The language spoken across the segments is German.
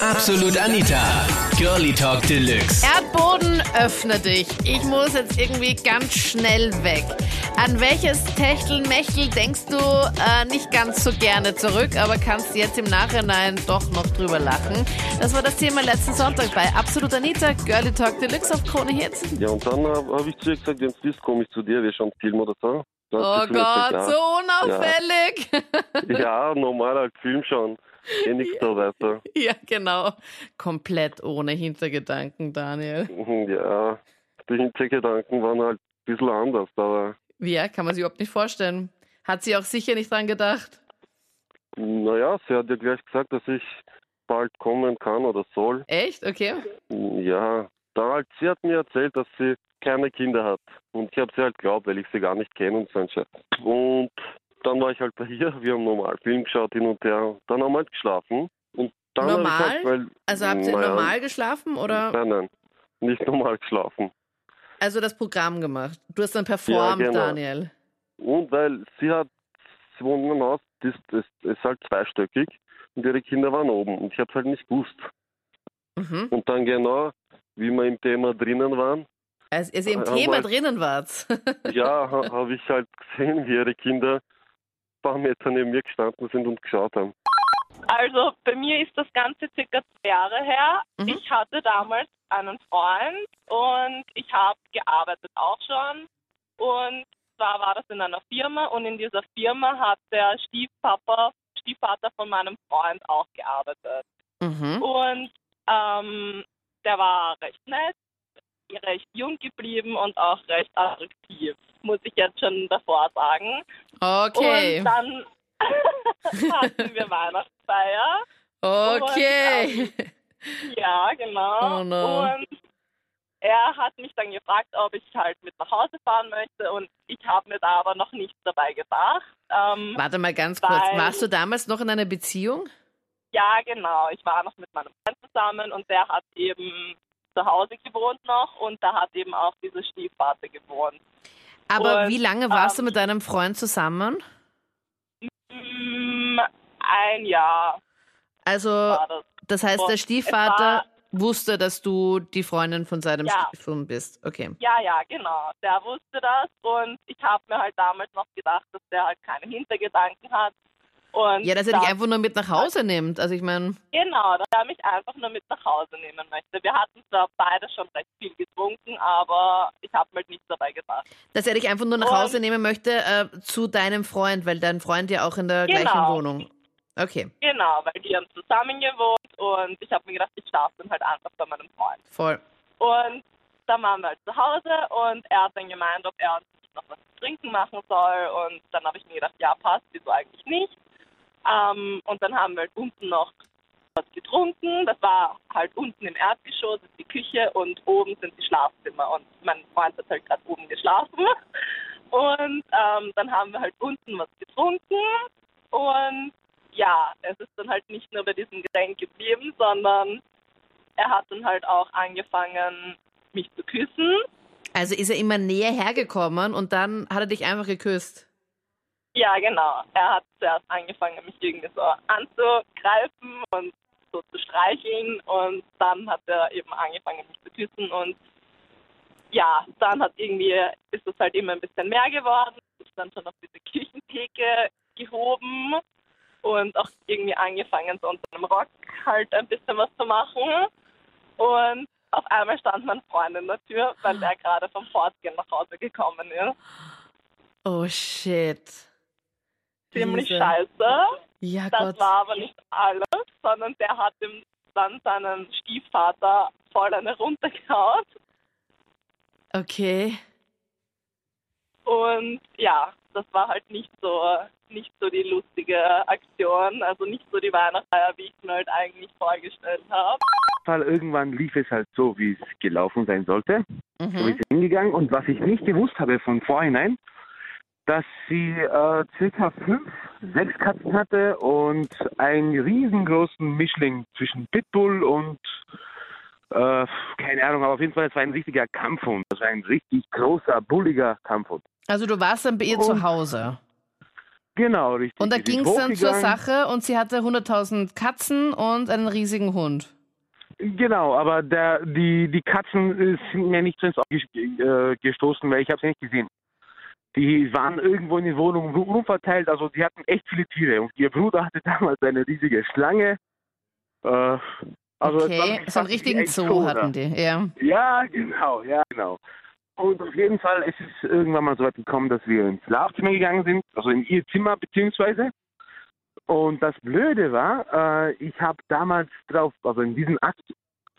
Absolut Anita. Girlie Talk Deluxe. Erdboden, öffne dich. Ich muss jetzt irgendwie ganz schnell weg. An welches Techtelmechtel denkst du äh, nicht ganz so gerne zurück, aber kannst jetzt im Nachhinein doch noch drüber lachen? Das war das Thema letzten Sonntag bei Absolut Anita, Girlie Talk Deluxe auf Krone Hits. Ja, und dann habe hab ich zu ihr gesagt, wenn du willst, komme ich zu dir, wir schauen Film oder so. Oh Gott, gesagt, so unauffällig. Ja, ja normal halt Film schauen. Eh nichts da weiter. ja, genau. Komplett ohne Hintergedanken, Daniel. Ja, die Hintergedanken waren halt ein bisschen anders, aber Ja, kann man sich überhaupt nicht vorstellen. Hat sie auch sicher nicht dran gedacht. naja, sie hat ja gleich gesagt, dass ich bald kommen kann oder soll. Echt? Okay. Ja, dann halt, sie hat mir erzählt, dass sie keine Kinder hat. Und ich habe sie halt geglaubt, weil ich sie gar nicht kenne und so ein Scheiß. Und dann war ich halt bei ihr, wir haben normal Film geschaut hin und her. Dann haben wir halt geschlafen. Und dann Normal? Halt, weil, Also habt ihr naja, normal geschlafen oder Nein, nein, nicht normal geschlafen. also das Programm gemacht? Du hast dann performt, genau. Daniel. Und weil sie hat, sie wohnt in einem Haus, das, ist halt zweistöckig und ihre Kinder waren oben und ich habe es halt nicht gewusst. Mhm. Und dann genau, wie wir im Thema drinnen waren, Also ihr im Ja, Thema aber- drinnen wart. ja, ha, habe ich halt gesehen, wie ihre Kinder ein paar Meter neben mir gestanden sind und geschaut haben. Also bei mir ist das Ganze circa zwei Jahre her. Mhm. Ich hatte damals einen Freund und ich habe gearbeitet auch schon. Und zwar war das in einer Firma und in dieser Firma hat der Stiefpapa, Stiefvater von meinem Freund auch gearbeitet. Mhm. Und ähm, der war recht nett, recht jung geblieben und auch recht attraktiv, muss ich jetzt schon davor sagen. Okay. Und dann hatten wir Weihnachtsfeier. Okay. Ja, genau. Oh no. Und er hat mich dann gefragt, ob ich halt mit nach Hause fahren möchte und ich habe mir da aber noch nichts dabei gedacht. Ähm, Warte mal ganz kurz. Warst du damals noch in einer Beziehung? ja, genau. Ich war noch mit meinem Freund zusammen und der hat eben zu Hause gewohnt noch und da hat eben auch dieser Stiefvater gewohnt. Aber Und, wie lange warst du ähm, mit deinem Freund zusammen? Mm, ein Jahr Also, das. das heißt, Und der Stiefvater wusste, dass du die Freundin von seinem Ja. Stiefsohn bist. Okay. Ja, ja, genau. Der wusste das und ich habe mir halt damals noch gedacht, dass der halt keine Hintergedanken hat. Und Ja, dass er dich einfach nur mit nach Hause nimmt. Also ich meine, Genau, dass er mich einfach nur mit nach Hause nehmen möchte. Wir hatten zwar beide schon recht viel getrunken, aber ich habe mir halt nichts dabei gedacht. dass er dich einfach nur nach Und- Hause nehmen möchte äh, zu deinem Freund, weil dein Freund ja auch in der Genau. gleichen Wohnung. Okay, Genau, weil die haben zusammen gewohnt und ich habe mir gedacht, ich schlafe dann halt einfach bei meinem Freund. voll. Und dann waren wir halt zu Hause und er hat dann gemeint, ob er uns noch was zu trinken machen soll. Und dann habe ich mir gedacht, ja, passt, wieso eigentlich nicht. Ähm, und dann haben wir halt unten noch was getrunken. Das war halt unten im Erdgeschoss ist die Küche und oben sind die Schlafzimmer. Und mein Freund hat halt gerade oben geschlafen. Und ähm, dann haben wir halt unten was getrunken. Und ja, es ist dann halt nicht nur bei diesem Getränk geblieben, sondern er hat dann halt auch angefangen, mich zu küssen. Also ist er immer näher hergekommen und dann hat er dich einfach geküsst. Ja, genau. Er hat zuerst angefangen, mich irgendwie so anzugreifen und so zu streicheln und dann hat er eben angefangen, mich zu küssen und ja, dann hat irgendwie, ist es halt immer ein bisschen mehr geworden. Ist dann schon auf diese Küchentheke gehoben und auch irgendwie angefangen, so unter einem Rock halt ein bisschen was zu machen. Und auf einmal stand mein Freund in der Tür, weil er gerade vom Fortgehen nach Hause gekommen ist. Oh shit. Ziemlich Diese- scheiße. Ja Das Gott. war aber nicht alles, sondern der hat ihm dann seinen Stiefvater voll eine runtergehauen. Okay. Und ja, das war halt nicht so, nicht so die lustige Aktion, also nicht so die Weihnachtsfeier, wie ich mir halt eigentlich vorgestellt habe. Fall irgendwann lief es halt so, wie es gelaufen sein sollte. So Mhm. ist es hingegangen. Und was ich nicht gewusst habe von vorhinein, dass sie äh, circa fünf, sechs Katzen hatte und einen riesengroßen Mischling zwischen Pitbull und äh, keine Ahnung, aber auf jeden Fall, es war ein richtiger Kampfhund. Das war ein richtig großer, bulliger Kampfhund. Also du warst dann bei ihr Und- zu Hause. Genau, richtig. Und da ging es dann zur. Sache und sie hatte 100.000 Katzen und einen riesigen Hund. Genau, aber der, die, die Katzen sind mir nicht so ins Auge äh, gestoßen, weil ich habe sie nicht gesehen. Die waren irgendwo in den Wohnungen rum- rumverteilt, also die hatten echt viele Tiere. Und ihr Bruder hatte damals eine riesige Schlange. Äh, also okay, so einen richtigen Zoo hatten die, ja. Ja, genau, ja, genau. Und auf jeden Fall ist es irgendwann mal so weit gekommen, dass wir ins Schlafzimmer gegangen sind, also in ihr Zimmer beziehungsweise. Und das Blöde war, äh, ich habe damals drauf, also in diesem Akt,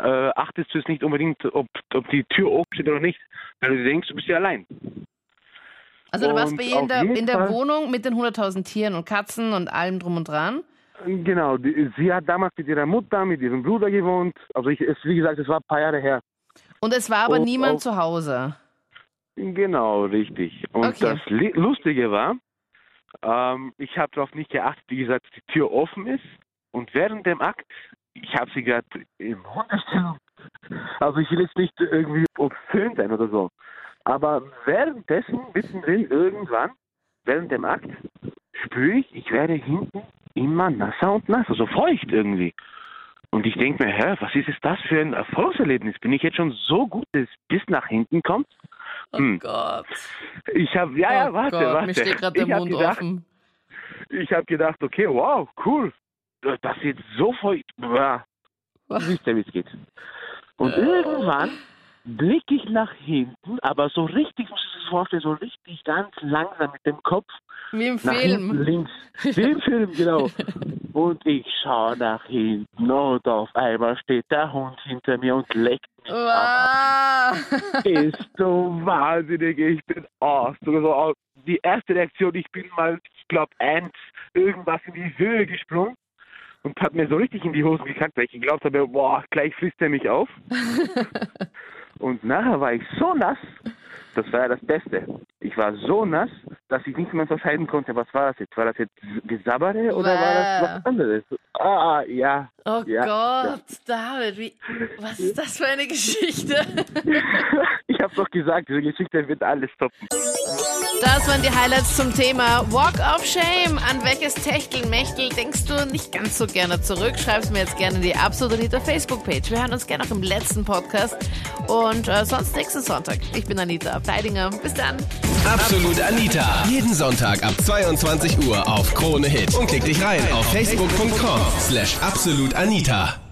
äh, achtest du es nicht unbedingt, ob, ob die Tür offen steht oder nicht, weil du denkst, du bist ja allein. Also du warst bei ihr in der, in der Fall- Wohnung mit den 100.000 Tieren und Katzen und allem drum und dran. Genau, die, sie hat damals mit ihrer Mutter, mit ihrem Bruder gewohnt. Also ich, es, wie gesagt, es war ein paar Jahre her. Und es war aber Und niemand auf- zu Hause. Genau, richtig. Und Okay. das Lustige war, ähm, ich habe darauf nicht geachtet, wie gesagt, dass die Tür offen ist. Und während dem Akt, ich habe sie gerade im Hundestellung, also ich will jetzt nicht irgendwie obszön aber währenddessen, mittendrin, irgendwann, während dem Akt, spüre ich, ich werde hinten immer nasser und nasser, so feucht irgendwie. Und ich denke mir, hä, was ist jetzt das für ein Erfolgserlebnis? Bin ich jetzt schon so gut, dass es bis nach hinten kommt? Hm. Gott. Ich habe, ja, ja, oh warte, Gott, warte. mir steht gerade der Mund gedacht, offen. Ich habe gedacht, okay, wow, cool. Das ist so. Boah. Du siehst ja, wie es geht. Und irgendwann blicke ich nach hinten, aber so richtig, muss ich das vorstellen, so richtig ganz langsam mit dem Kopf Wie im nach hinten Film. links. Wie im Film, genau. Und ich schaue nach hinten und auf einmal steht der Hund hinter mir und leckt mich ab. Wow. Ist so wahnsinnig, ich bin aus. Also, die erste Reaktion, ich bin mal, ich glaube, eins, irgendwas in die Höhe gesprungen und hat mir so richtig in die Hosen gekackt, weil ich geglaubt habe, boah, gleich frisst er mich auf. und nachher war ich so nass, das war ja das Beste. Ich war so nass, dass ich nicht mehr unterscheiden konnte, was war das jetzt? War das jetzt Gesabbere oder war das was anderes? Ah, ja. Oh Ja, Gott, David, wie, was ist das für eine Geschichte? ich habe doch gesagt, diese Geschichte wird alles stoppen. Das waren die Highlights zum Thema Walk of Shame. An welches Techtelmechtel denkst du nicht ganz so gerne zurück? Schreib's mir jetzt gerne in die Absolut Anita Facebook-Page. Wir hören uns gerne auch im letzten Podcast und äh, sonst nächsten Sonntag. Ich bin Anita Abteidinger. Bis dann. Absolut Anita. Jeden Sonntag ab 22 Uhr auf Krone Hit. Und klick dich rein auf facebook.com slash absolutanita.